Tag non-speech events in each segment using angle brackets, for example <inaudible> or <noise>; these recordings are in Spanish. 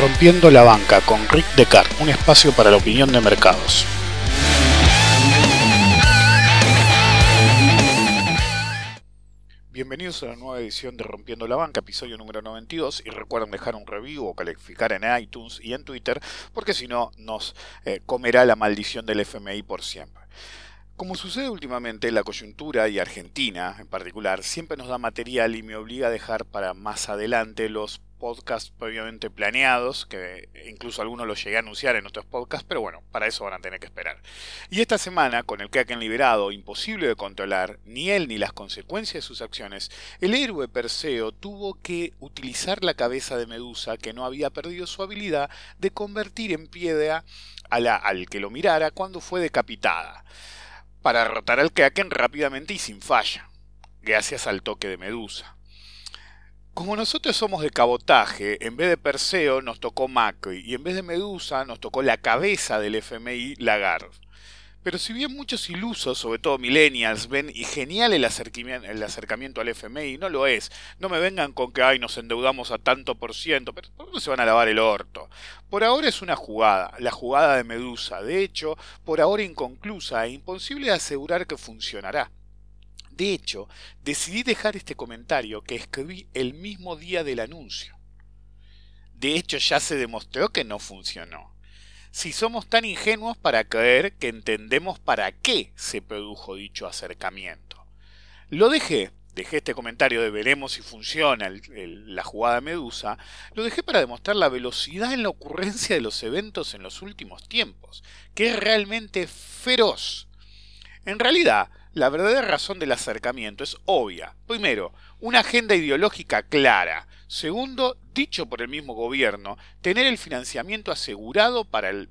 Rompiendo la banca con Rick Descartes, un espacio para la opinión de mercados. Bienvenidos a la nueva edición de Rompiendo la Banca, episodio número 92. Y recuerden dejar un review o calificar en iTunes y en Twitter, porque si no nos eh, comerá la maldición del FMI por siempre. Como sucede últimamente, la coyuntura y Argentina en particular siempre nos da material y me obliga a dejar para más adelante los podcasts previamente planeados, que incluso algunos los llegué a anunciar en otros podcasts, pero bueno, para eso van a tener que esperar. Y esta semana, con el Kraken liberado, imposible de controlar, ni él ni las consecuencias de sus acciones, el héroe Perseo tuvo que utilizar la cabeza de Medusa, que no había perdido su habilidad de convertir en piedra al que lo mirara cuando fue decapitada, para derrotar al Kraken rápidamente y sin falla, gracias al toque de Medusa. Como nosotros somos de cabotaje, en vez de Perseo nos tocó Macri y en vez de Medusa nos tocó la cabeza del FMI, Lagarde. Pero si bien muchos ilusos, sobre todo millennials, ven y genial el acercamiento, al FMI, no lo es. No me vengan con que ay, nos endeudamos a tanto por ciento, pero ¿por se van a lavar el orto? Por ahora es una jugada, la jugada de Medusa. De hecho, por ahora inconclusa e imposible de asegurar que funcionará. De hecho, decidí dejar este comentario que escribí el mismo día del anuncio. De hecho, ya se demostró que no funcionó. Si somos tan ingenuos para creer que entendemos para qué se produjo dicho acercamiento. Lo dejé, dejé este comentario de veremos si funciona la jugada Medusa, lo dejé para demostrar la velocidad en la ocurrencia de los eventos en los últimos tiempos, que es realmente feroz. En realidad, la verdadera razón del acercamiento es obvia. Primero, una agenda ideológica clara. Segundo, dicho por el mismo gobierno, tener el financiamiento asegurado para el,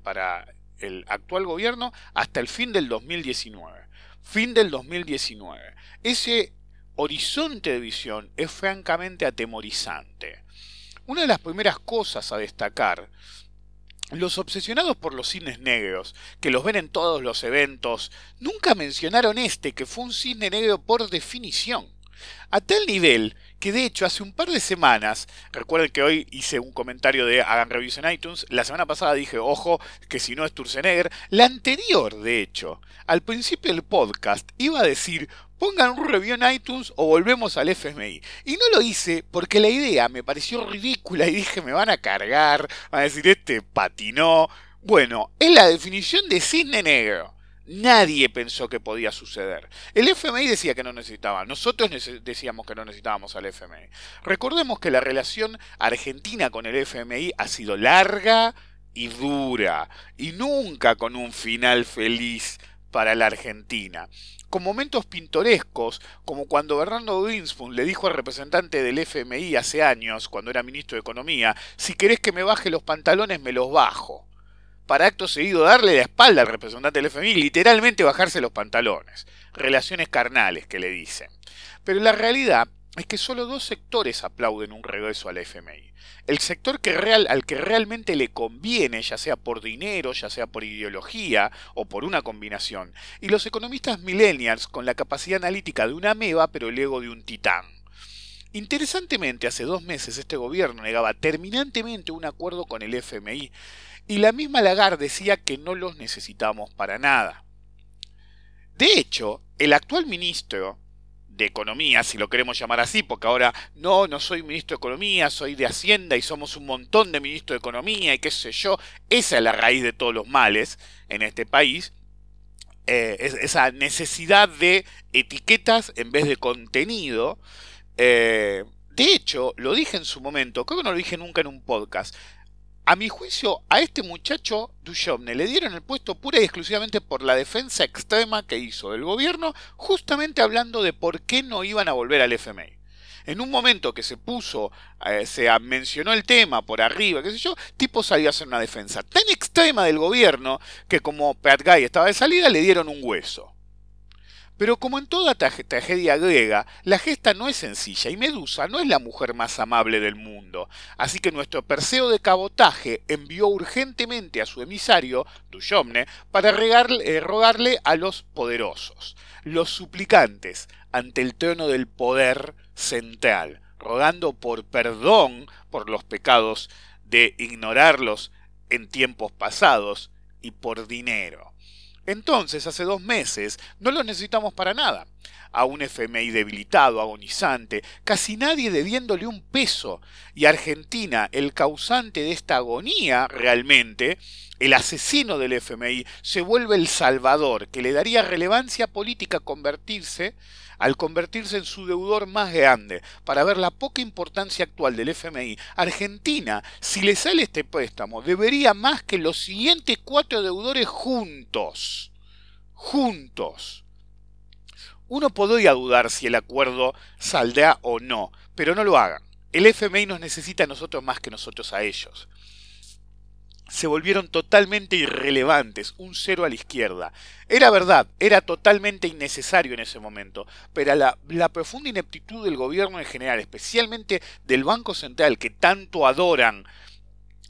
actual gobierno hasta el fin del 2019. Fin del 2019. Ese horizonte de visión es francamente atemorizante. Una de las primeras cosas a destacar los obsesionados por los cines negros, que los ven en todos los eventos, nunca mencionaron este, que fue un cisne negro por definición. A tal nivel que de hecho hace un par de semanas, recuerden que hoy hice un comentario de Hagan Reviews en iTunes, la semana pasada dije, ojo, que si no es Turcenegger, la anterior de hecho, al principio del podcast, iba a decir, pongan un review en iTunes o volvemos al FMI. Y no lo hice porque la idea me pareció ridícula y dije, me van a cargar, van a decir, este patinó. Bueno, es la definición de cisne negro. Nadie pensó que podía suceder. El FMI decía que no necesitaba, nosotros decíamos que no necesitábamos al FMI. Recordemos que la relación argentina con el FMI ha sido larga y dura, y nunca con un final feliz para la Argentina. Con momentos pintorescos, como cuando Bernardo Greenspoon le dijo al representante del FMI hace años, cuando era ministro de Economía, si querés que me baje los pantalones, me los bajo para acto seguido darle la espalda al representante del FMI, literalmente bajarse los pantalones. Relaciones carnales que le dicen. Pero la realidad es que solo dos sectores aplauden un regreso al FMI. El sector al que realmente le conviene, ya sea por dinero, ya sea por ideología o por una combinación, y los economistas millennials con la capacidad analítica de una ameba pero el ego de un titán. Interesantemente, hace dos meses este gobierno negaba terminantemente un acuerdo con el FMI y la misma Lagarde decía que no los necesitamos para nada. De hecho, el actual ministro de Economía, si lo queremos llamar así, porque ahora no, no soy ministro de Economía, soy de Hacienda y somos un montón de ministros de Economía y qué sé yo, esa es la raíz de todos los males en este país, eh, esa necesidad de etiquetas en vez de contenido. Eh, de hecho, lo dije en su momento, creo que no lo dije nunca en un podcast, a mi juicio, a este muchacho Duchovne le dieron el puesto pura y exclusivamente por la defensa extrema que hizo del gobierno, justamente hablando de por qué no iban a volver al FMI. En un momento que se puso, eh, se mencionó el tema por arriba, qué sé yo, tipo salió a hacer una defensa tan extrema del gobierno que como Pat Guy estaba de salida le dieron un hueso. Pero como en toda tragedia griega, la gesta no es sencilla y Medusa no es la mujer más amable del mundo. Así que nuestro Perseo de cabotaje envió urgentemente a su emisario, Duyomne, para eh, rogarle a los poderosos, los suplicantes, ante el trono del poder central, rogando por perdón por los pecados de ignorarlos en tiempos pasados y por dinero. Entonces, hace dos meses, no lo necesitamos para nada. A un FMI debilitado, agonizante, casi nadie debiéndole un peso. Y Argentina, el causante de esta agonía realmente, el asesino del FMI, se vuelve el salvador, que le daría relevancia política convertirse al convertirse en su deudor más grande, para ver la poca importancia actual del FMI, Argentina, si le sale este préstamo, debería más que los siguientes cuatro deudores juntos. Juntos. Uno podría dudar si el acuerdo saldrá o no, pero no lo hagan. El FMI nos necesita a nosotros más que nosotros a ellos se volvieron totalmente irrelevantes, un cero a la izquierda. Era verdad, era totalmente innecesario en ese momento, pero la, la, profunda ineptitud del gobierno en general, especialmente del Banco Central, que tanto adoran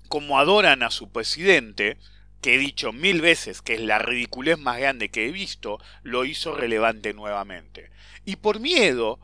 como adoran a su presidente, que he dicho mil veces que es la ridiculez más grande que he visto, lo hizo relevante nuevamente. Y por miedo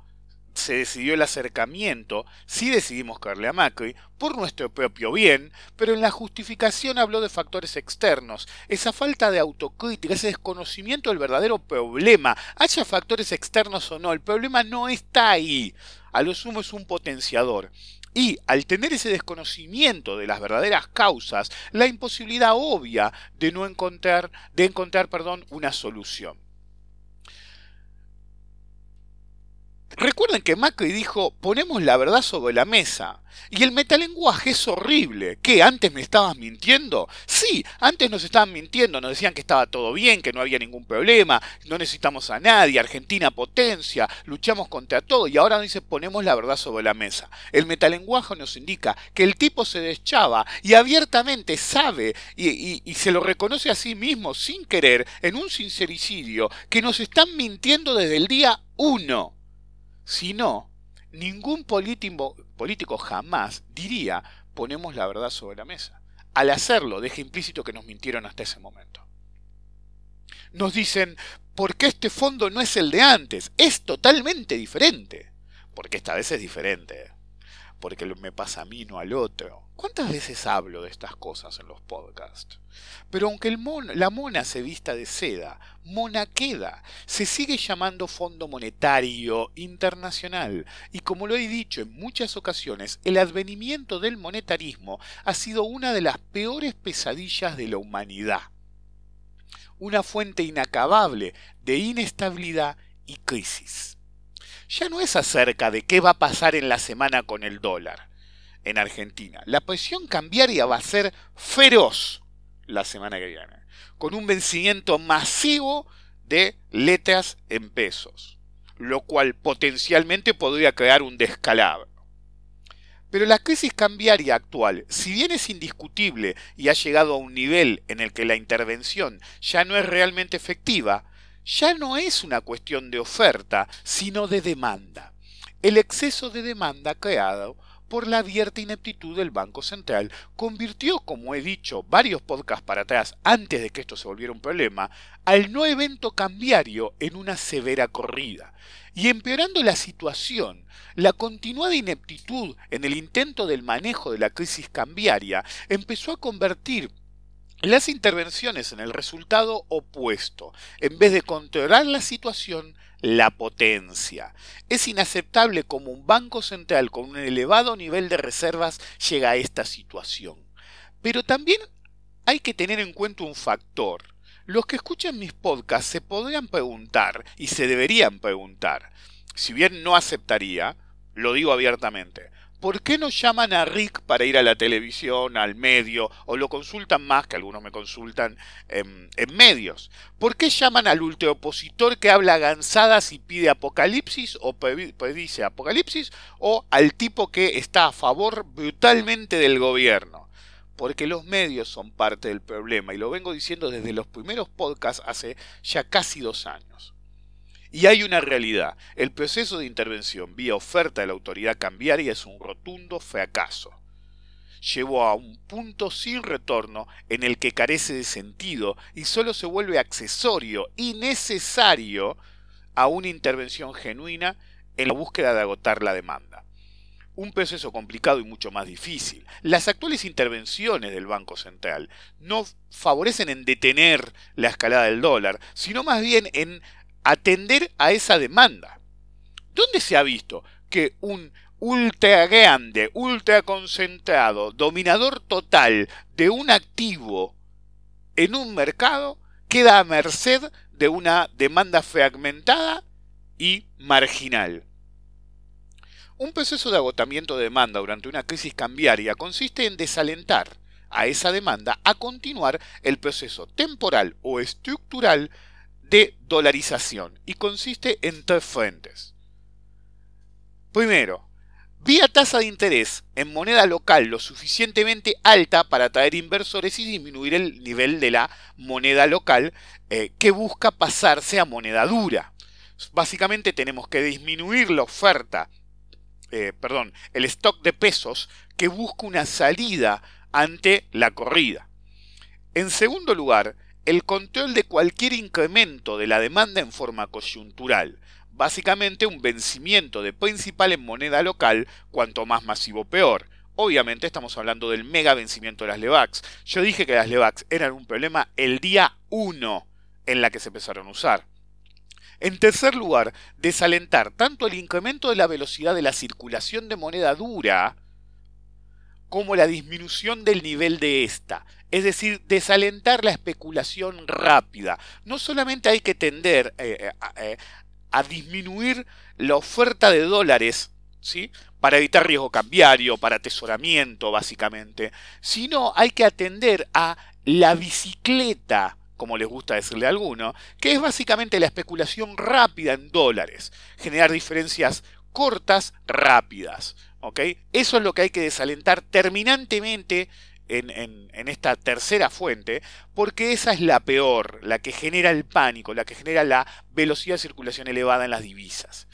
se decidió el acercamiento, sí decidimos caerle a Macri, por nuestro propio bien, pero en la justificación habló de factores externos, esa falta de autocrítica, ese desconocimiento del verdadero problema, haya factores externos o no, el problema no está ahí, a lo sumo es un potenciador. Y al tener ese desconocimiento de las verdaderas causas, la imposibilidad obvia de no encontrar, de encontrar, perdón, una solución. Recuerden que Macri dijo, ponemos la verdad sobre la mesa. Y el metalenguaje es horrible. ¿Qué? ¿Antes me estabas mintiendo? Sí, antes nos estaban mintiendo, nos decían que estaba todo bien, que no había ningún problema, no necesitamos a nadie, Argentina potencia, luchamos contra todo y ahora nos dice ponemos la verdad sobre la mesa. El metalenguaje nos indica que el tipo se deschaba y abiertamente sabe y, y se lo reconoce a sí mismo sin querer en un sincericidio que nos están mintiendo desde el día uno. Si no, ningún político, jamás diría ponemos la verdad sobre la mesa. Al hacerlo, deja implícito que nos mintieron hasta ese momento. Nos dicen, porque este fondo no es el de antes, es totalmente diferente. Porque esta vez es diferente porque me pasa a mí, no al otro. ¿Cuántas veces hablo de estas cosas en los podcasts? Pero aunque la mona se vista de seda, mona queda. Se sigue llamando Fondo Monetario Internacional. Y como lo he dicho en muchas ocasiones, el advenimiento del monetarismo ha sido una de las peores pesadillas de la humanidad. Una fuente inacabable de inestabilidad y crisis ya no es acerca de qué va a pasar en la semana con el dólar en Argentina. La posición cambiaria va a ser feroz la semana que viene, con un vencimiento masivo de letras en pesos, lo cual potencialmente podría crear un descalabro. Pero la crisis cambiaria actual, si bien es indiscutible y ha llegado a un nivel en el que la intervención ya no es realmente efectiva, ya no es una cuestión de oferta, sino de demanda. El exceso de demanda creado por la abierta ineptitud del Banco Central convirtió, como he dicho varios podcasts para atrás antes de que esto se volviera un problema, al no evento cambiario en una severa corrida. Y empeorando la situación, la continuada ineptitud en el intento del manejo de la crisis cambiaria empezó a convertir las intervenciones en el resultado opuesto. En vez de controlar la situación, la potencia. Es inaceptable como un banco central con un elevado nivel de reservas llega a esta situación. Pero también hay que tener en cuenta un factor. Los que escuchan mis podcasts se podrían preguntar, y se deberían preguntar, si bien no aceptaría, lo digo abiertamente, ¿por qué no llaman a Rick para ir a la televisión, al medio, o lo consultan más, que algunos me consultan, en, medios? ¿Por qué llaman al ultraopositor que habla gansadas y pide apocalipsis, o dice apocalipsis, o al tipo que está a favor brutalmente del gobierno? Porque los medios son parte del problema, y lo vengo diciendo desde los primeros podcasts hace ya casi dos años. Y hay una realidad. El proceso de intervención vía oferta de la autoridad cambiaria es un rotundo fracaso. Llevó a un punto sin retorno en el que carece de sentido y solo se vuelve accesorio y necesario a una intervención genuina en la búsqueda de agotar la demanda. Un proceso complicado y mucho más difícil. Las actuales intervenciones del Banco Central no favorecen en detener la escalada del dólar, sino más bien en atender a esa demanda. ¿Dónde se ha visto que un ultra grande, ultra concentrado, dominador total de un activo en un mercado queda a merced de una demanda fragmentada y marginal? Un proceso de agotamiento de demanda durante una crisis cambiaria consiste en desalentar a esa demanda a continuar el proceso temporal o estructural de dolarización y consiste en tres fuentes. Primero, vía tasa de interés en moneda local lo suficientemente alta para atraer inversores y disminuir el nivel de la moneda local eh, que busca pasarse a moneda dura. Básicamente tenemos que disminuir la oferta, eh, perdón, el stock de pesos que busca una salida ante la corrida. En segundo lugar, el control de cualquier incremento de la demanda en forma coyuntural, básicamente un vencimiento de principal en moneda local, cuanto más masivo peor. Obviamente estamos hablando del mega vencimiento de las LEVAX. Yo dije que las LEVAX eran un problema el día 1 en la que se empezaron a usar. En tercer lugar, desalentar tanto el incremento de la velocidad de la circulación de moneda dura, como la disminución del nivel de esta, es decir, desalentar la especulación rápida. No solamente hay que tender eh, eh, eh, a disminuir la oferta de dólares, ¿sí? para evitar riesgo cambiario, para atesoramiento básicamente, sino hay que atender a la bicicleta, como les gusta decirle a alguno, que es básicamente la especulación rápida en dólares, generar diferencias cortas, rápidas. Eso es lo que hay que desalentar terminantemente en, esta tercera fuente, porque esa es la peor, la que genera el pánico, la que genera la velocidad de circulación elevada en las divisas,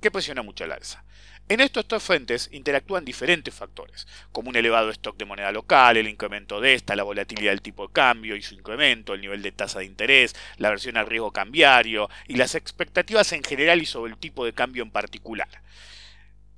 que presiona mucho el alza. En estos dos fuentes interactúan diferentes factores, como un elevado stock de moneda local, el incremento de esta, la volatilidad del tipo de cambio y su incremento, el nivel de tasa de interés, la versión al riesgo cambiario y las expectativas en general y sobre el tipo de cambio en particular.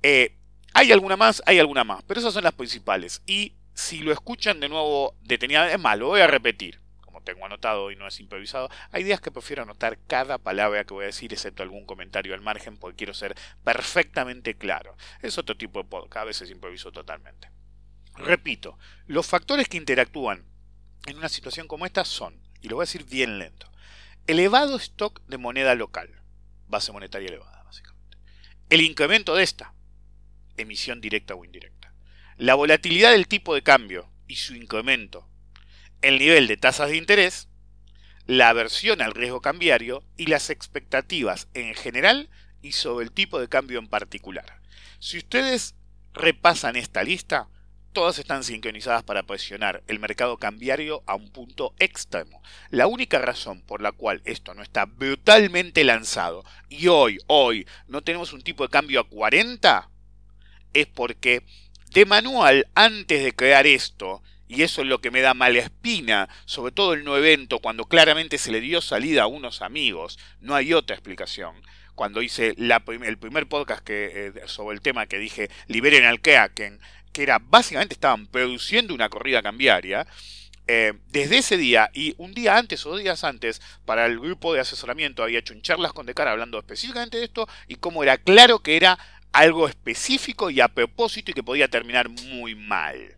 Eh, hay alguna más, hay alguna más, pero esas son las principales. Y si lo escuchan de nuevo detenidamente, es malo, voy a repetir, como tengo anotado y no es improvisado, hay días que prefiero anotar cada palabra que voy a decir, excepto algún comentario al margen, porque quiero ser perfectamente claro. Es otro tipo de podcast, a veces improviso totalmente. Repito, los factores que interactúan en una situación como esta son, y lo voy a decir bien lento, elevado stock de moneda local, base monetaria elevada, básicamente. El incremento de esta, emisión directa o indirecta la volatilidad del tipo de cambio y su incremento, el nivel de tasas de interés, la aversión al riesgo cambiario y las expectativas en general y sobre el tipo de cambio en particular. Si ustedes repasan esta lista, todas están sincronizadas para presionar el mercado cambiario a un punto extremo. La única razón por la cual esto no está brutalmente lanzado y hoy, hoy, no tenemos un tipo de cambio a 40 es porque de manual antes de crear esto, y eso es lo que me da mala espina, sobre todo el no evento, cuando claramente se le dio salida a unos amigos, no hay otra explicación. Cuando hice el primer podcast que, eh, sobre el tema que dije liberen al Keaken, que era básicamente estaban produciendo una corrida cambiaria, eh, desde ese día y un día antes o dos días antes, para el grupo de asesoramiento había hecho un charlas con Decar hablando específicamente de esto y cómo era claro que era algo específico y a propósito y que podía terminar muy mal.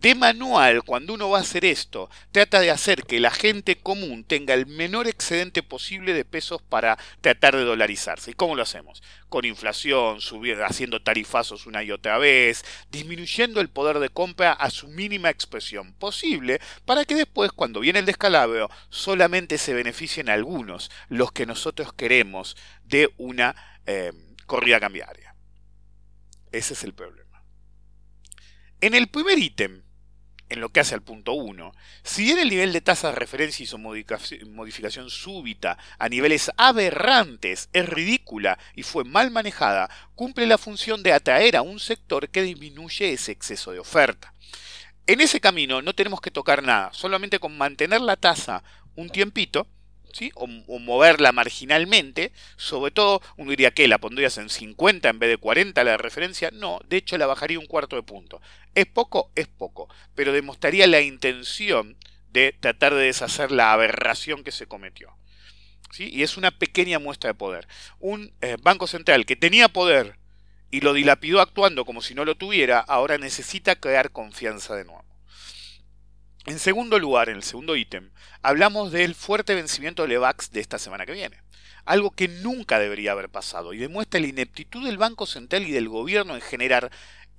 De manual, cuando uno va a hacer esto, trata de hacer que la gente común tenga el menor excedente posible de pesos para tratar de dolarizarse. ¿Y cómo lo hacemos? Con inflación, subiendo, haciendo tarifazos una y otra vez, disminuyendo el poder de compra a su mínima expresión posible, para que después, cuando viene el descalabro, solamente se beneficien algunos, los que nosotros queremos, de una... Eh, corrida cambiaria. Ese es el problema. En el primer ítem, en lo que hace al punto 1, si bien el nivel de tasa de referencia y su modificación súbita a niveles aberrantes es ridícula y fue mal manejada, cumple la función de atraer a un sector que disminuye ese exceso de oferta. En ese camino no tenemos que tocar nada, solamente con mantener la tasa un tiempito, o, moverla marginalmente, sobre todo uno diría que la pondrías en 50 en vez de 40 la referencia, no, de hecho la bajaría un cuarto de punto. ¿Es poco? Es poco, pero demostraría la intención de tratar de deshacer la aberración que se cometió. ¿sí? Y es una pequeña muestra de poder. Un eh, Banco Central que tenía poder y lo dilapidó actuando como si no lo tuviera, ahora necesita crear confianza de nuevo. En segundo lugar, en el segundo ítem, hablamos del fuerte vencimiento de Levax de esta semana que viene. Algo que nunca debería haber pasado y demuestra la ineptitud del Banco Central y del gobierno en generar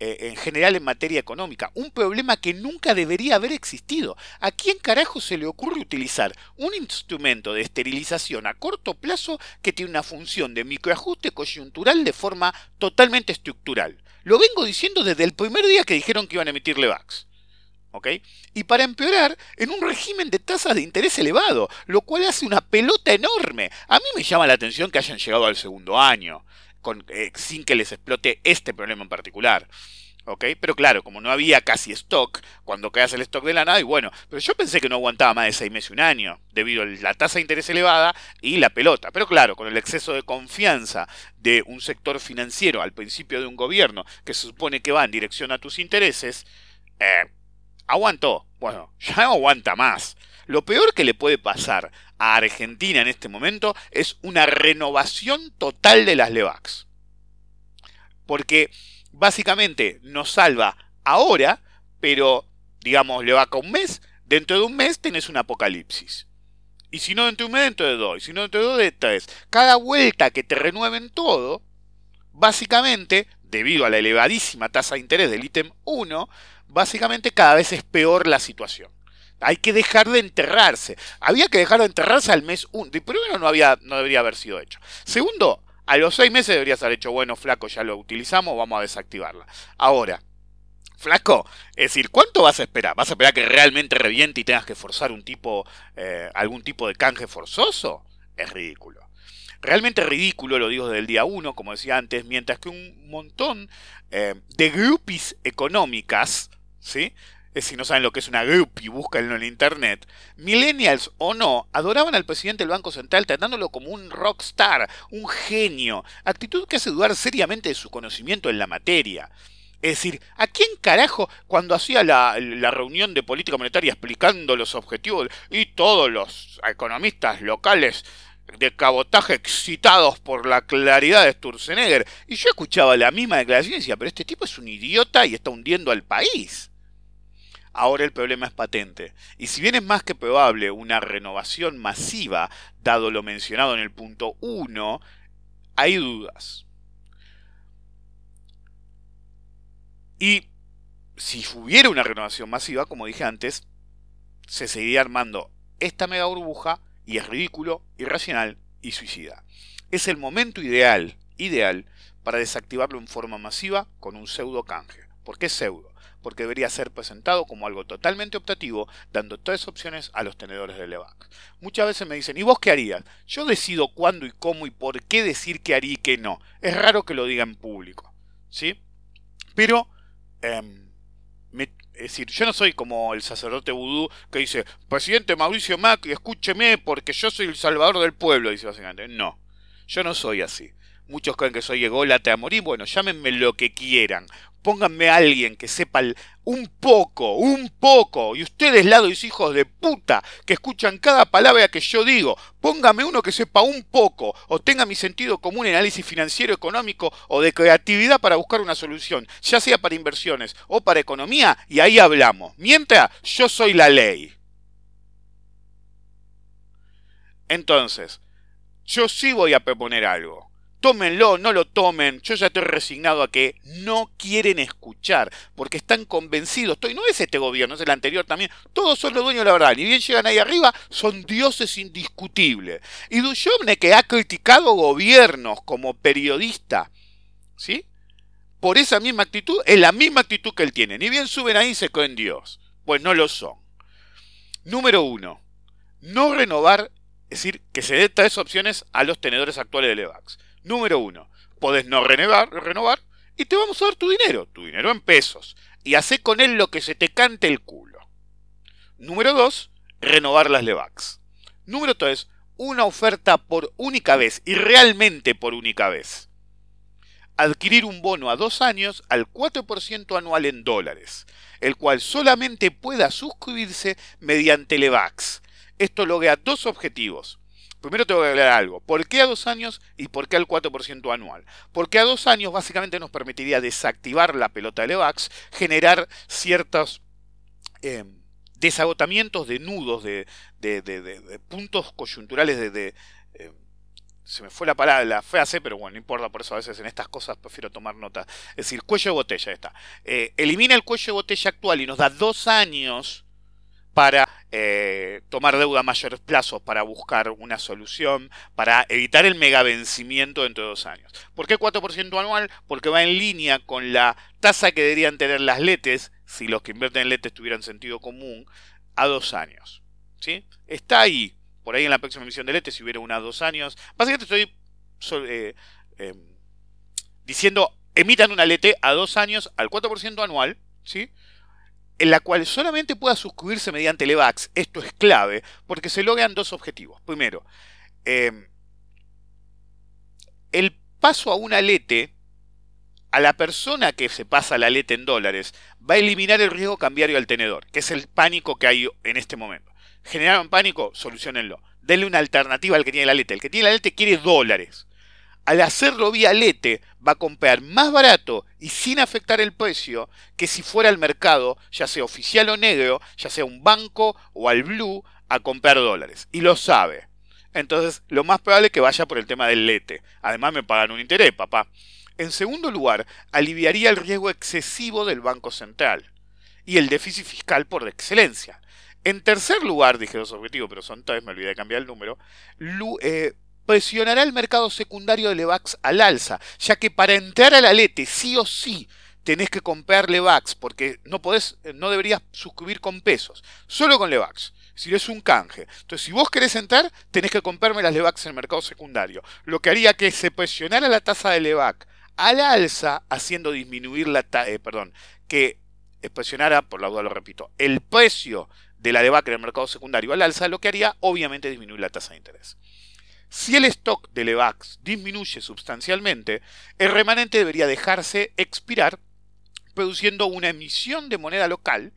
eh, en general en materia económica, un problema que nunca debería haber existido. ¿A quién carajo se le ocurre utilizar un instrumento de esterilización a corto plazo que tiene una función de microajuste coyuntural de forma totalmente estructural? Lo vengo diciendo desde el primer día que dijeron que iban a emitir Levax. ¿Ok? Y para empeorar, en un régimen de tasas de interés elevado, lo cual hace una pelota enorme. A mí me llama la atención que hayan llegado al segundo año. Eh, sin que les explote este problema en particular. ¿ok? Pero claro, como no había casi stock, cuando quedas el stock de la nada, y bueno, pero yo pensé que no aguantaba más de seis meses, un año, debido a la tasa de interés elevada y la pelota. Pero claro, con el exceso de confianza de un sector financiero al principio de un gobierno que se supone que va en dirección a tus intereses, eh, aguantó. Bueno, ya no aguanta más. Lo peor que le puede pasar a Argentina en este momento es una renovación total de las LEVAX. Porque básicamente nos salva ahora, pero digamos LEVAC un mes, dentro de un mes tenés un apocalipsis. Y si no dentro de un mes, dentro de dos. Y si no dentro de dos, de tres. Cada vuelta que te renueven todo, básicamente, debido a la elevadísima tasa de interés del ítem 1, básicamente cada vez es peor la situación. Hay que dejar de enterrarse. Había que dejar de enterrarse al mes 1. Primero no, había, no debería haber sido hecho. Segundo, a los seis meses deberías haber hecho, bueno, flaco, ya lo utilizamos, vamos a desactivarla. Ahora, flaco, es decir, ¿cuánto vas a esperar? ¿Vas a esperar que realmente reviente y tengas que forzar un tipo, eh, algún tipo de canje forzoso? Es ridículo. Realmente ridículo, lo digo desde el día 1, como decía antes, mientras que un montón eh, de groupies económicas, ¿sí? si no saben lo que es una group y búsquenlo en internet, millennials o no, adoraban al presidente del Banco Central tratándolo como un rockstar, un genio, actitud que hace dudar seriamente de su conocimiento en la materia. Es decir, ¿a quién carajo cuando hacía la, la, reunión de política monetaria explicando los objetivos y todos los economistas locales de cabotaje excitados por la claridad de Sturzenegger? Y yo escuchaba la misma declaración y decía, pero este tipo es un idiota y está hundiendo al país. Ahora el problema es patente. Y si bien es más que probable una renovación masiva, dado lo mencionado en el punto 1, hay dudas. Y si hubiera una renovación masiva, como dije antes, se seguiría armando esta mega burbuja y es ridículo, irracional y suicida. Es el momento ideal, ideal, para desactivarlo en forma masiva con un pseudo canje. ¿Por qué pseudo? porque debería ser presentado como algo totalmente optativo, dando tres opciones a los tenedores de LEVAC. Muchas veces me dicen, ¿y vos qué harías? Yo decido cuándo y cómo y por qué decir que haría y qué no. Es raro que lo diga en público, ¿sí? Pero, em, es decir, yo no soy como el sacerdote vudú que dice, presidente Mauricio Macri, escúcheme porque yo soy el salvador del pueblo, dice básicamente. No, yo no soy así. Muchos creen que soy ególatra a morir. Bueno, llámenme lo que quieran. Pónganme a alguien que sepa un poco, un poco. Y ustedes, lados hijos de puta, que escuchan cada palabra que yo digo, póngame uno que sepa un poco o tenga mi sentido común en análisis financiero, económico o de creatividad para buscar una solución, ya sea para inversiones o para economía, y ahí hablamos. Mientras, yo soy la ley. Entonces, yo sí voy a proponer algo tómenlo, no lo tomen, yo ya estoy resignado a que no quieren escuchar, porque están convencidos, estoy, no es este gobierno, es el anterior también, todos son los dueños de la verdad, y bien llegan ahí arriba, son dioses indiscutibles. Y Duchovne, que ha criticado gobiernos como periodista, ¿sí? Por esa misma actitud, es la misma actitud que él tiene, ni bien suben ahí se creen Dios. Pues no lo son. Número uno, no renovar, es decir, que se dé tres opciones a los tenedores actuales de Levax. Número uno, podés no renovar, renovar y te vamos a dar tu dinero, tu dinero en pesos, y hace con él lo que se te cante el culo. Número dos, renovar las Levax. Número tres, una oferta por única vez y realmente por única vez adquirir un bono a dos años al 4% anual en dólares, el cual solamente pueda suscribirse mediante Levax. Esto logra dos objetivos. Primero te voy a hablar algo. ¿Por qué a dos años y por qué al 4% anual? Porque a dos años básicamente nos permitiría desactivar la pelota de Levax, generar ciertos eh, desagotamientos de nudos, de, puntos coyunturales de, eh, se me fue la palabra, la frase, pero bueno, no importa, por eso a veces en estas cosas prefiero tomar nota. Es decir, cuello de botella, está. Eh, elimina el cuello de botella actual y nos da dos años para eh, tomar deuda a mayores plazos, para buscar una solución, para evitar el mega vencimiento dentro de dos años. ¿Por qué 4% anual? Porque va en línea con la tasa que deberían tener las letes, si los que invierten en letes tuvieran sentido común, a dos años. ¿sí? Está ahí, por ahí en la próxima emisión de Lete, si hubiera una dos años. Básicamente estoy eh, eh, diciendo, emitan una Lete a dos años al 4% anual, ¿sí? En la cual solamente pueda suscribirse mediante Levax. Esto es clave porque se logran dos objetivos. Primero, em, el paso a una lete a la persona que se pasa la lete en dólares va a eliminar el riesgo cambiario al tenedor, que es el pánico que hay en este momento generaron pánico, solucionenlo. Denle una alternativa al que tiene la lete. El que tiene la lete quiere dólares. Al hacerlo vía lete, va a comprar más barato y sin afectar el precio que si fuera al mercado, ya sea oficial o negro, ya sea un banco o al blue, a comprar dólares. Y lo sabe. Entonces, lo más probable es que vaya por el tema del lete. Además, me pagan un interés, papá. En segundo lugar, aliviaría el riesgo excesivo del Banco Central y el déficit fiscal por excelencia. En tercer lugar, dije dos objetivos, pero son tres, me olvidé de cambiar el número, eh, presionará el mercado secundario de Levax al alza, ya que para entrar a la Lete sí o sí tenés que comprar Levax, porque no podés, no deberías suscribir con pesos, solo con Levax. Si es un canje. Entonces, si vos querés entrar, tenés que comprarme las Levax en el mercado secundario. Lo que haría que se presionara la tasa de Levax al alza, haciendo disminuir la tasa, eh, perdón, que presionara, por la duda lo repito, el precio de la debacle del mercado secundario al alza, lo que haría obviamente disminuir la tasa de interés. Si el stock de Levax disminuye sustancialmente, el remanente debería dejarse expirar produciendo una emisión de moneda local.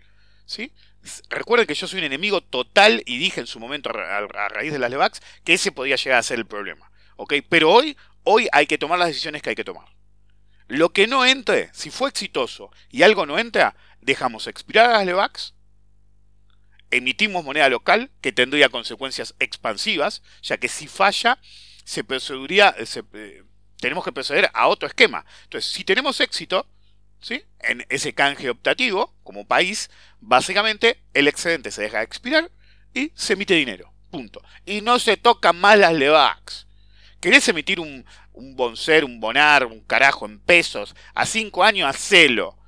Recuerden que yo soy un enemigo total y dije en su momento a, raíz de las Levax que ese podía llegar a ser el problema. ¿ok? Pero hoy, hoy hay que tomar las decisiones que hay que tomar. Lo que no entre, si fue exitoso y algo no entra, dejamos expirar a las Levax emitimos moneda local, que tendría consecuencias expansivas, ya que si falla, se procedería, eh, tenemos que proceder a otro esquema. Entonces, si tenemos éxito ¿sí? en ese canje optativo, como país, básicamente el excedente se deja expirar y se emite dinero. Punto. Y no se tocan más las LEVAX. ¿Querés emitir un, un Bonser, un Bonar, un carajo en pesos a cinco años? Hacelo.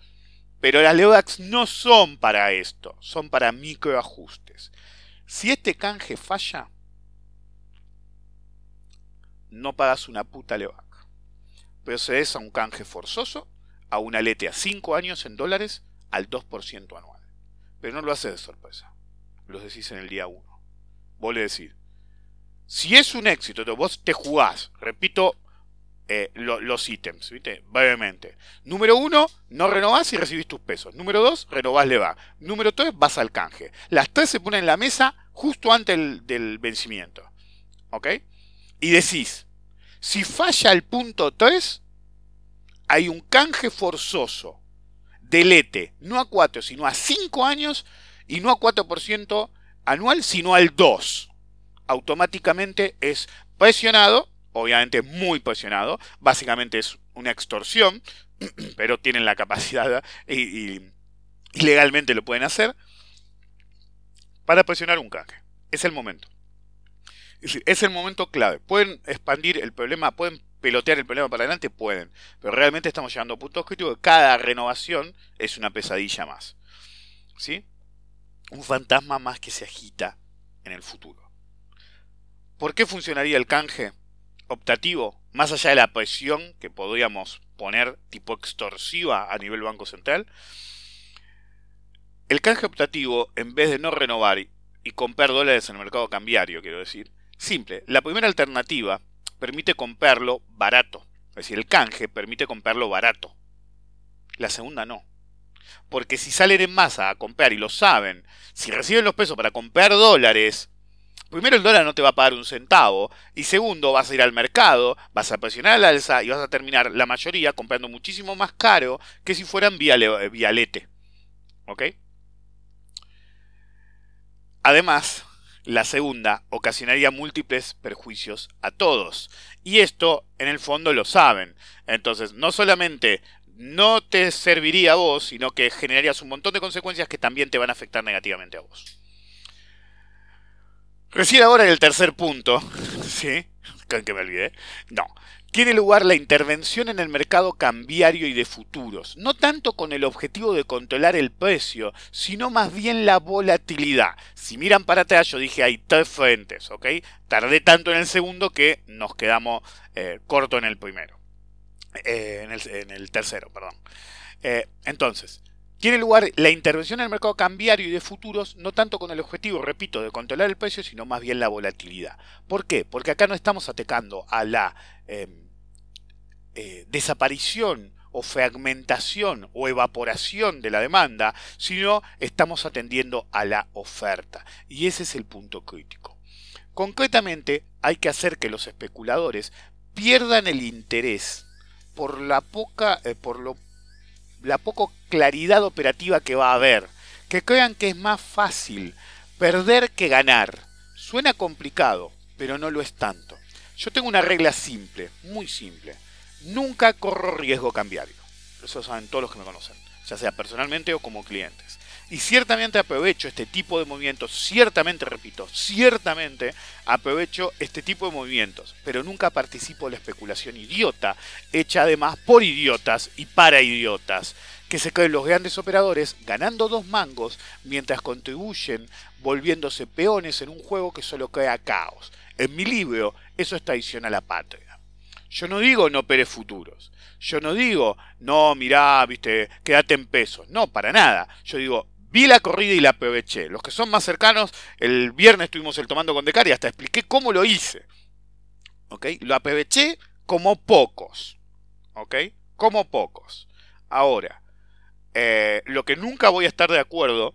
Pero las Levax no son para esto, son para microajustes. Si este canje falla, no pagas una puta Levac. Procedes a un canje forzoso, a una lete a 5 años en dólares, al 2% anual. Pero no lo haces de sorpresa. Lo decís en el día 1. Vos le decís, si es un éxito, vos te jugás, repito eh, los ítems, ¿viste? Brevemente. Número uno, no renovás y recibís tus pesos. Número dos, renovás le va. Número tres, vas al canje. Las tres se ponen en la mesa justo antes del, vencimiento. ¿Ok? Y decís, si falla el punto 3, hay un canje forzoso de lete, no a 4, sino a 5 años y no a 4% anual, sino al 2. Automáticamente es presionado obviamente muy presionado, básicamente es una extorsión, <clears throat> pero tienen la capacidad y, legalmente lo pueden hacer, para presionar un canje. Es el momento. Es el momento clave. Pueden expandir el problema, pueden pelotear el problema para adelante, pueden, pero realmente estamos llegando a puntos críticos cada renovación es una pesadilla más. ¿Sí? un fantasma más que se agita en el futuro. ¿Por qué funcionaría el canje optativo más allá de la presión que podríamos poner tipo extorsiva a nivel Banco Central? El canje optativo, en vez de no renovar y comprar dólares en el mercado cambiario, quiero decir, simple. La primera alternativa permite comprarlo barato. Es decir, el canje permite comprarlo barato. La segunda no. Porque si salen en masa a comprar y lo saben, si reciben los pesos para comprar dólares, primero el dólar no te va a pagar un centavo. Y segundo, vas a ir al mercado, vas a presionar al alza y vas a terminar la mayoría comprando muchísimo más caro que si fueran vía, lete. ¿Ok? Además, la segunda ocasionaría múltiples perjuicios a todos. Y esto, en el fondo, lo saben. Entonces, no solamente no te serviría a vos, sino que generarías un montón de consecuencias que también te van a afectar negativamente a vos. Recién ahora en el tercer punto, <laughs> ¿sí? Que me olvidé. No. Tiene lugar la intervención en el mercado cambiario y de futuros, no tanto con el objetivo de controlar el precio, sino más bien la volatilidad. Si miran para atrás, yo dije hay tres frentes, ¿ok? Tardé tanto en el segundo que nos quedamos eh, corto en el primero. Eh, en, el, tercero, perdón. Eh, entonces, tiene lugar la intervención en el mercado cambiario y de futuros, no tanto con el objetivo, repito, de controlar el precio, sino más bien la volatilidad. ¿Por qué? Porque acá no estamos atacando a la em, eh, desaparición o fragmentación o evaporación de la demanda, sino estamos atendiendo a la oferta. Y ese es el punto crítico. Concretamente, hay que hacer que los especuladores pierdan el interés por la poca, eh, por lo, la poca claridad operativa que va a haber, que crean que es más fácil perder que ganar. Suena complicado, pero no lo es tanto. Yo tengo una regla simple, muy simple. Nunca corro riesgo cambiario. Eso saben todos los que me conocen, ya sea personalmente o como clientes. Y ciertamente aprovecho este tipo de movimientos, ciertamente, repito, ciertamente aprovecho este tipo de movimientos, pero nunca participo en la especulación idiota, hecha además por idiotas y para idiotas, que se creen los grandes operadores ganando dos mangos mientras contribuyen volviéndose peones en un juego que solo crea caos. En mi libro, eso es traición a la patria. Yo no digo no operes futuros. Yo no digo, no, mirá, viste, quédate en pesos. No, para nada. Yo digo, Vi la corrida y la aproveché. Los que son más cercanos, el viernes estuvimos el tomando con Decar y hasta expliqué cómo lo hice. ¿Ok? Lo aproveché como pocos. ¿Ok? Como pocos. Ahora, eh, lo que nunca voy a estar de acuerdo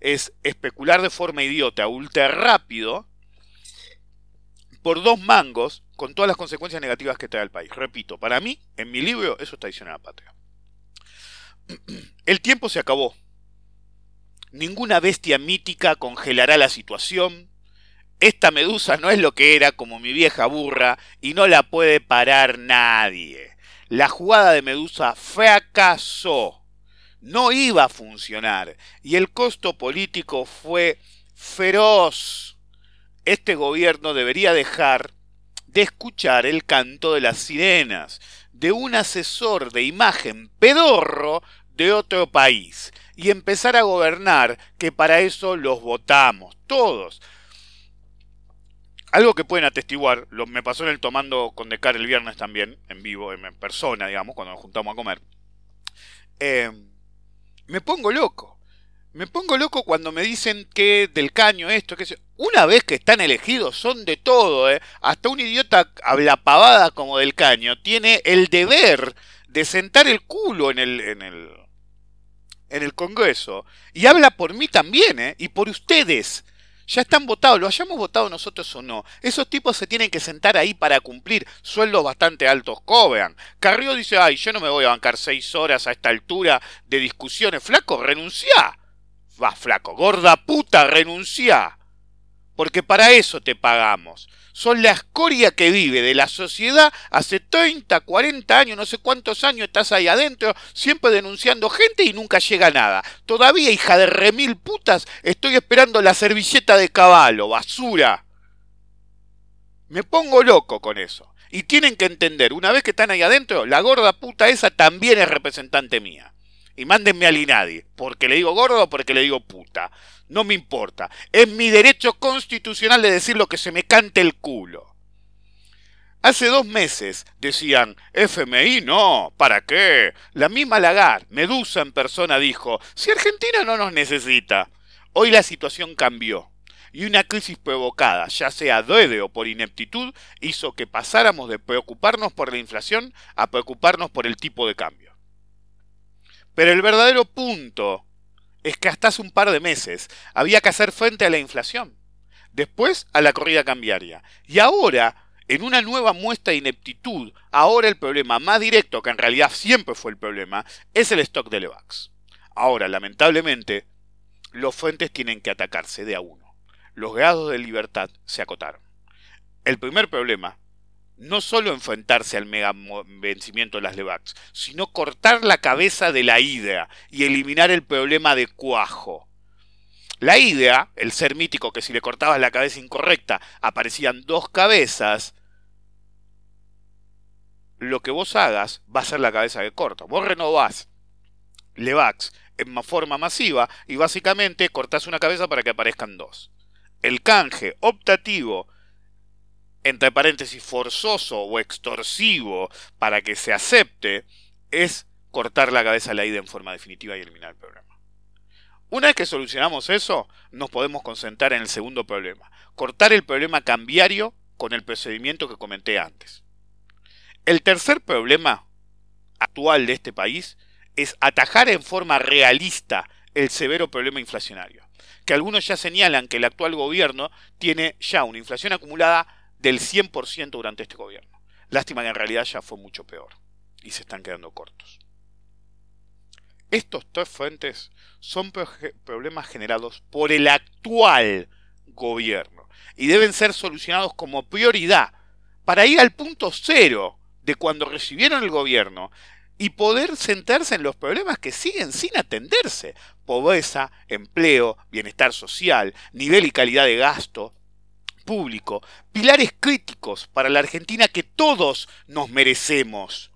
es especular de forma idiota, ultra rápido, por dos mangos, con todas las consecuencias negativas que trae al país. Repito, para mí, en mi libro, eso está diciendo la patria. <clears throat> El tiempo se acabó. Ninguna bestia mítica congelará la situación. Esta medusa no es lo que era como mi vieja burra y no la puede parar nadie. La jugada de Medusa fracasó. No iba a funcionar y el costo político fue feroz. Este gobierno debería dejar de escuchar el canto de las sirenas de un asesor de imagen pedorro de otro país y empezar a gobernar, que para eso los votamos, todos. Algo que pueden atestiguar, lo, me pasó en el tomando con Decar el viernes también, en vivo, en, persona, digamos, cuando nos juntamos a comer. Eh, me pongo loco. Me pongo loco cuando me dicen que del caño esto, que una vez que están elegidos son de todo, ¿eh? Hasta un idiota habla pavada como del caño tiene el deber de sentar el culo en el, en el, en el Congreso. Y habla por mí también, ¿eh? Y por ustedes. Ya están votados, lo hayamos votado nosotros o no. Esos tipos se tienen que sentar ahí para cumplir sueldos bastante altos cobran. Carrió dice, ay, yo no me voy a bancar seis horas a esta altura de discusiones. Flaco, renuncia. Va, flaco, gorda puta, renuncia. Porque para eso te pagamos son la escoria que vive de la sociedad hace 30, 40 años, no sé cuántos años estás ahí adentro, siempre denunciando gente y nunca llega nada. Todavía, hija de remil putas, estoy esperando la servilleta de caballo, basura. Me pongo loco con eso. Y tienen que entender, una vez que están ahí adentro, la gorda puta esa también es representante mía. Y mándenme al INADI, porque le digo gordo o porque le digo puta. No me importa. Es mi derecho constitucional de decir lo que se me cante el culo. Hace dos meses decían, FMI no, ¿para qué? La misma Lagarde, Medusa en persona dijo, si Argentina no nos necesita. Hoy la situación cambió y una crisis provocada, ya sea de o por ineptitud, hizo que pasáramos de preocuparnos por la inflación a preocuparnos por el tipo de cambio. Pero el verdadero punto es que hasta hace un par de meses había que hacer frente a la inflación, después a la corrida cambiaria, y ahora en una nueva muestra de ineptitud, ahora el problema más directo, que en realidad siempre fue el problema, es el stock de Levax. Ahora, lamentablemente, los fuentes tienen que atacarse de a uno. Los grados de libertad se acotaron. El primer problema, no solo enfrentarse al mega vencimiento de las Levax, sino cortar la cabeza de la hidra y eliminar el problema de cuajo. La idea, el ser mítico que si le cortabas la cabeza incorrecta aparecían dos cabezas, lo que vos hagas va a ser la cabeza que corta. Vos renovás Levax en forma masiva y básicamente cortás una cabeza para que aparezcan dos. El canje optativo, entre paréntesis forzoso o extorsivo para que se acepte, es cortar la cabeza a la ida en forma definitiva y eliminar el programa. Una vez que solucionamos eso, nos podemos concentrar en el segundo problema, cortar el problema cambiario con el procedimiento que comenté antes. El tercer problema actual de este país es atajar en forma realista el severo problema inflacionario, que algunos ya señalan que el actual gobierno tiene ya una inflación acumulada del 100% durante este gobierno. Lástima que en realidad ya fue mucho peor y se están quedando cortos. Estos tres fuentes son problemas generados por el actual gobierno y deben ser solucionados como prioridad para ir al punto cero de cuando recibieron el gobierno y poder centrarse en los problemas que siguen sin atenderse. Pobreza, empleo, bienestar social, nivel y calidad de gasto público, pilares críticos para la Argentina que todos nos merecemos.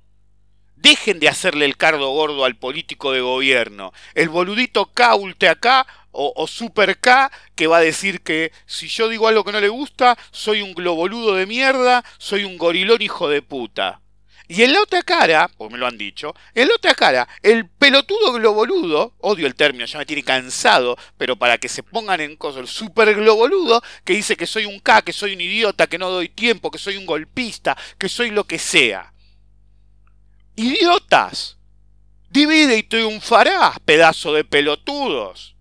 Dejen de hacerle el cardo gordo al político de gobierno. El boludito K, acá o, Super K que va a decir que si yo digo algo que no le gusta, soy un globoludo de mierda, soy un gorilón hijo de puta. Y en la otra cara, pues me lo han dicho, en la otra cara, el pelotudo globoludo, odio el término, ya me tiene cansado, pero para que se pongan en cosas, el super globoludo, que dice que soy un K, que soy un idiota, que no doy tiempo, que soy un golpista, que soy lo que sea. ¡Idiotas! Divide y triunfarás, pedazo de pelotudos.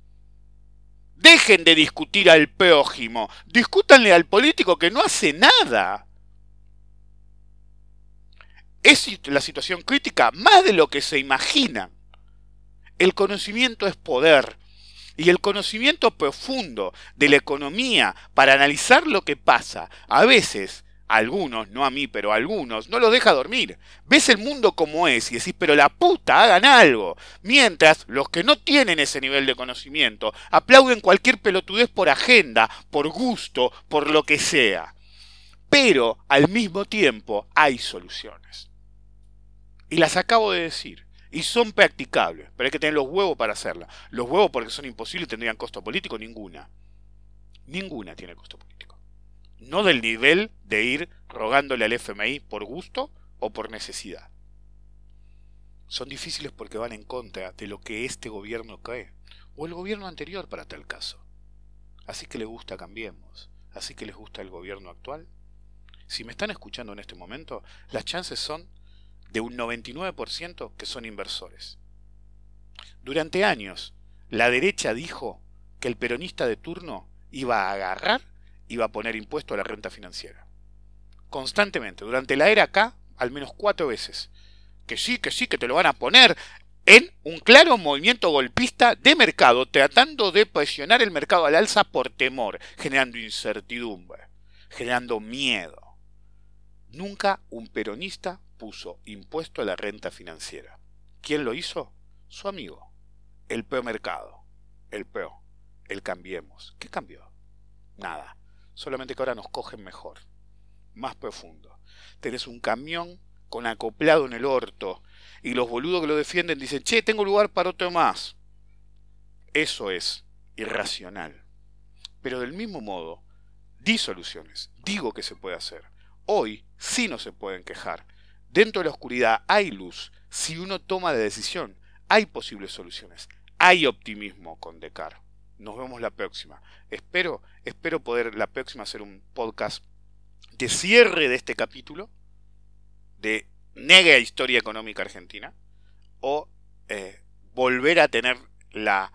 Dejen de discutir al prójimo, discútanle al político que no hace nada. Es la situación crítica más de lo que se imaginan. El conocimiento es poder. Y el conocimiento profundo de la economía para analizar lo que pasa, a veces algunos, no a mí, pero a algunos, no los deja dormir. Ves el mundo como es y decís, pero la puta, hagan algo. Mientras los que no tienen ese nivel de conocimiento aplauden cualquier pelotudez por agenda, por gusto, por lo que sea. Pero al mismo tiempo hay soluciones. Y las acabo de decir. Y son practicables, pero hay que tener los huevos para hacerlas. Los huevos porque son imposibles tendrían costo político, ninguna. Ninguna tiene costo político no del nivel de ir rogándole al FMI por gusto o por necesidad. Son difíciles porque van en contra de lo que este gobierno cree, o el gobierno anterior para tal caso. Así que les gusta Cambiemos, así que les gusta el gobierno actual. Si me están escuchando en este momento, las chances son de un 99% que son inversores. Durante años, la derecha dijo que el peronista de turno iba a agarrar iba a poner impuesto a la renta financiera. Constantemente, durante la era acá, al menos cuatro veces. Que sí, que sí, que te lo van a poner en un claro movimiento golpista de mercado, tratando de presionar el mercado al alza por temor, generando incertidumbre, generando miedo. Nunca un peronista puso impuesto a la renta financiera. ¿Quién lo hizo? Su amigo, el peor mercado, el peor, el cambiemos. ¿Qué cambió? Nada solamente que ahora nos cogen mejor, más profundo. Tenés un camión con acoplado en el orto, y los boludos que lo defienden dicen, che, tengo lugar para otro más. Eso es irracional. Pero del mismo modo, di soluciones, digo que se puede hacer. Hoy sí no se pueden quejar. Dentro de la oscuridad hay luz. Si uno toma la decisión, hay posibles soluciones. Hay optimismo con Decar. Nos vemos la próxima. Espero, espero poder la próxima hacer un podcast de cierre de este capítulo de negra historia económica argentina o eh, volver a tener la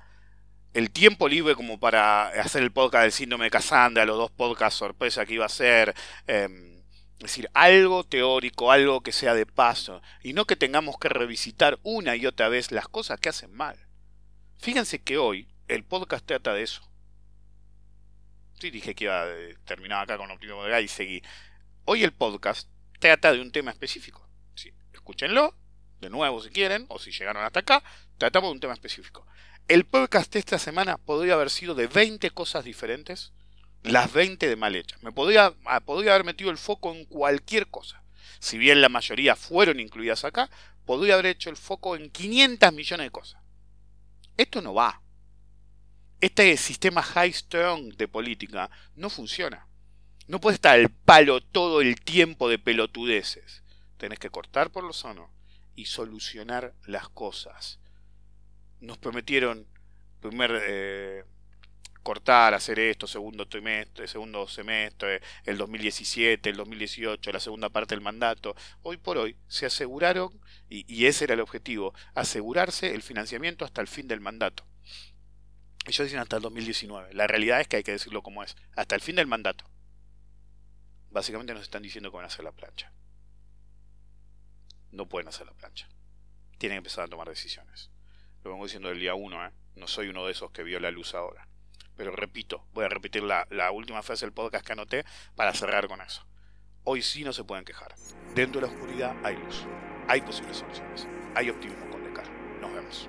el tiempo libre como para hacer el podcast del síndrome de Cassandra, los dos podcasts sorpresa que iba a ser, em, es decir, algo teórico, algo que sea de paso, y no que tengamos que revisitar una y otra vez las cosas que hacen mal. Fíjense que hoy el podcast trata de eso. Sí, dije que iba a terminar acá con Optimismo de y seguí. Hoy el podcast trata de un tema específico. Sí, escúchenlo, de nuevo si quieren, o si llegaron hasta acá, tratamos de un tema específico. El podcast de esta semana podría haber sido de 20 cosas diferentes, las 20 de mal hechas. Me podría, ah, podría haber metido el foco en cualquier cosa. Si bien la mayoría fueron incluidas acá, podría haber hecho el foco en 500 millones de cosas. Esto no va. Este sistema high strong de política no funciona. No puede estar al palo todo el tiempo de pelotudeces. Tenés que cortar por lo sano y solucionar las cosas nos prometieron primer eh, cortar, hacer esto, segundo trimestre, segundo semestre, el 2017, el 2018, la segunda parte del mandato. Hoy por hoy se aseguraron, y, ese era el objetivo, asegurarse el financiamiento hasta el fin del mandato. Ellos dicen hasta el 2019. La realidad es que hay que decirlo como es. Hasta el fin del mandato. Básicamente nos están diciendo que van a hacer la plancha. No pueden hacer la plancha. Tienen que empezar a tomar decisiones. Lo vengo diciendo del día 1, ¿eh? No soy uno de esos que vio la luz ahora. Pero repito, voy a repetir la, la última frase del podcast que anoté para cerrar con eso. Hoy sí no se pueden quejar. Dentro de la oscuridad hay luz. Hay posibles soluciones. Hay optimismo con Descartes. Nos vemos.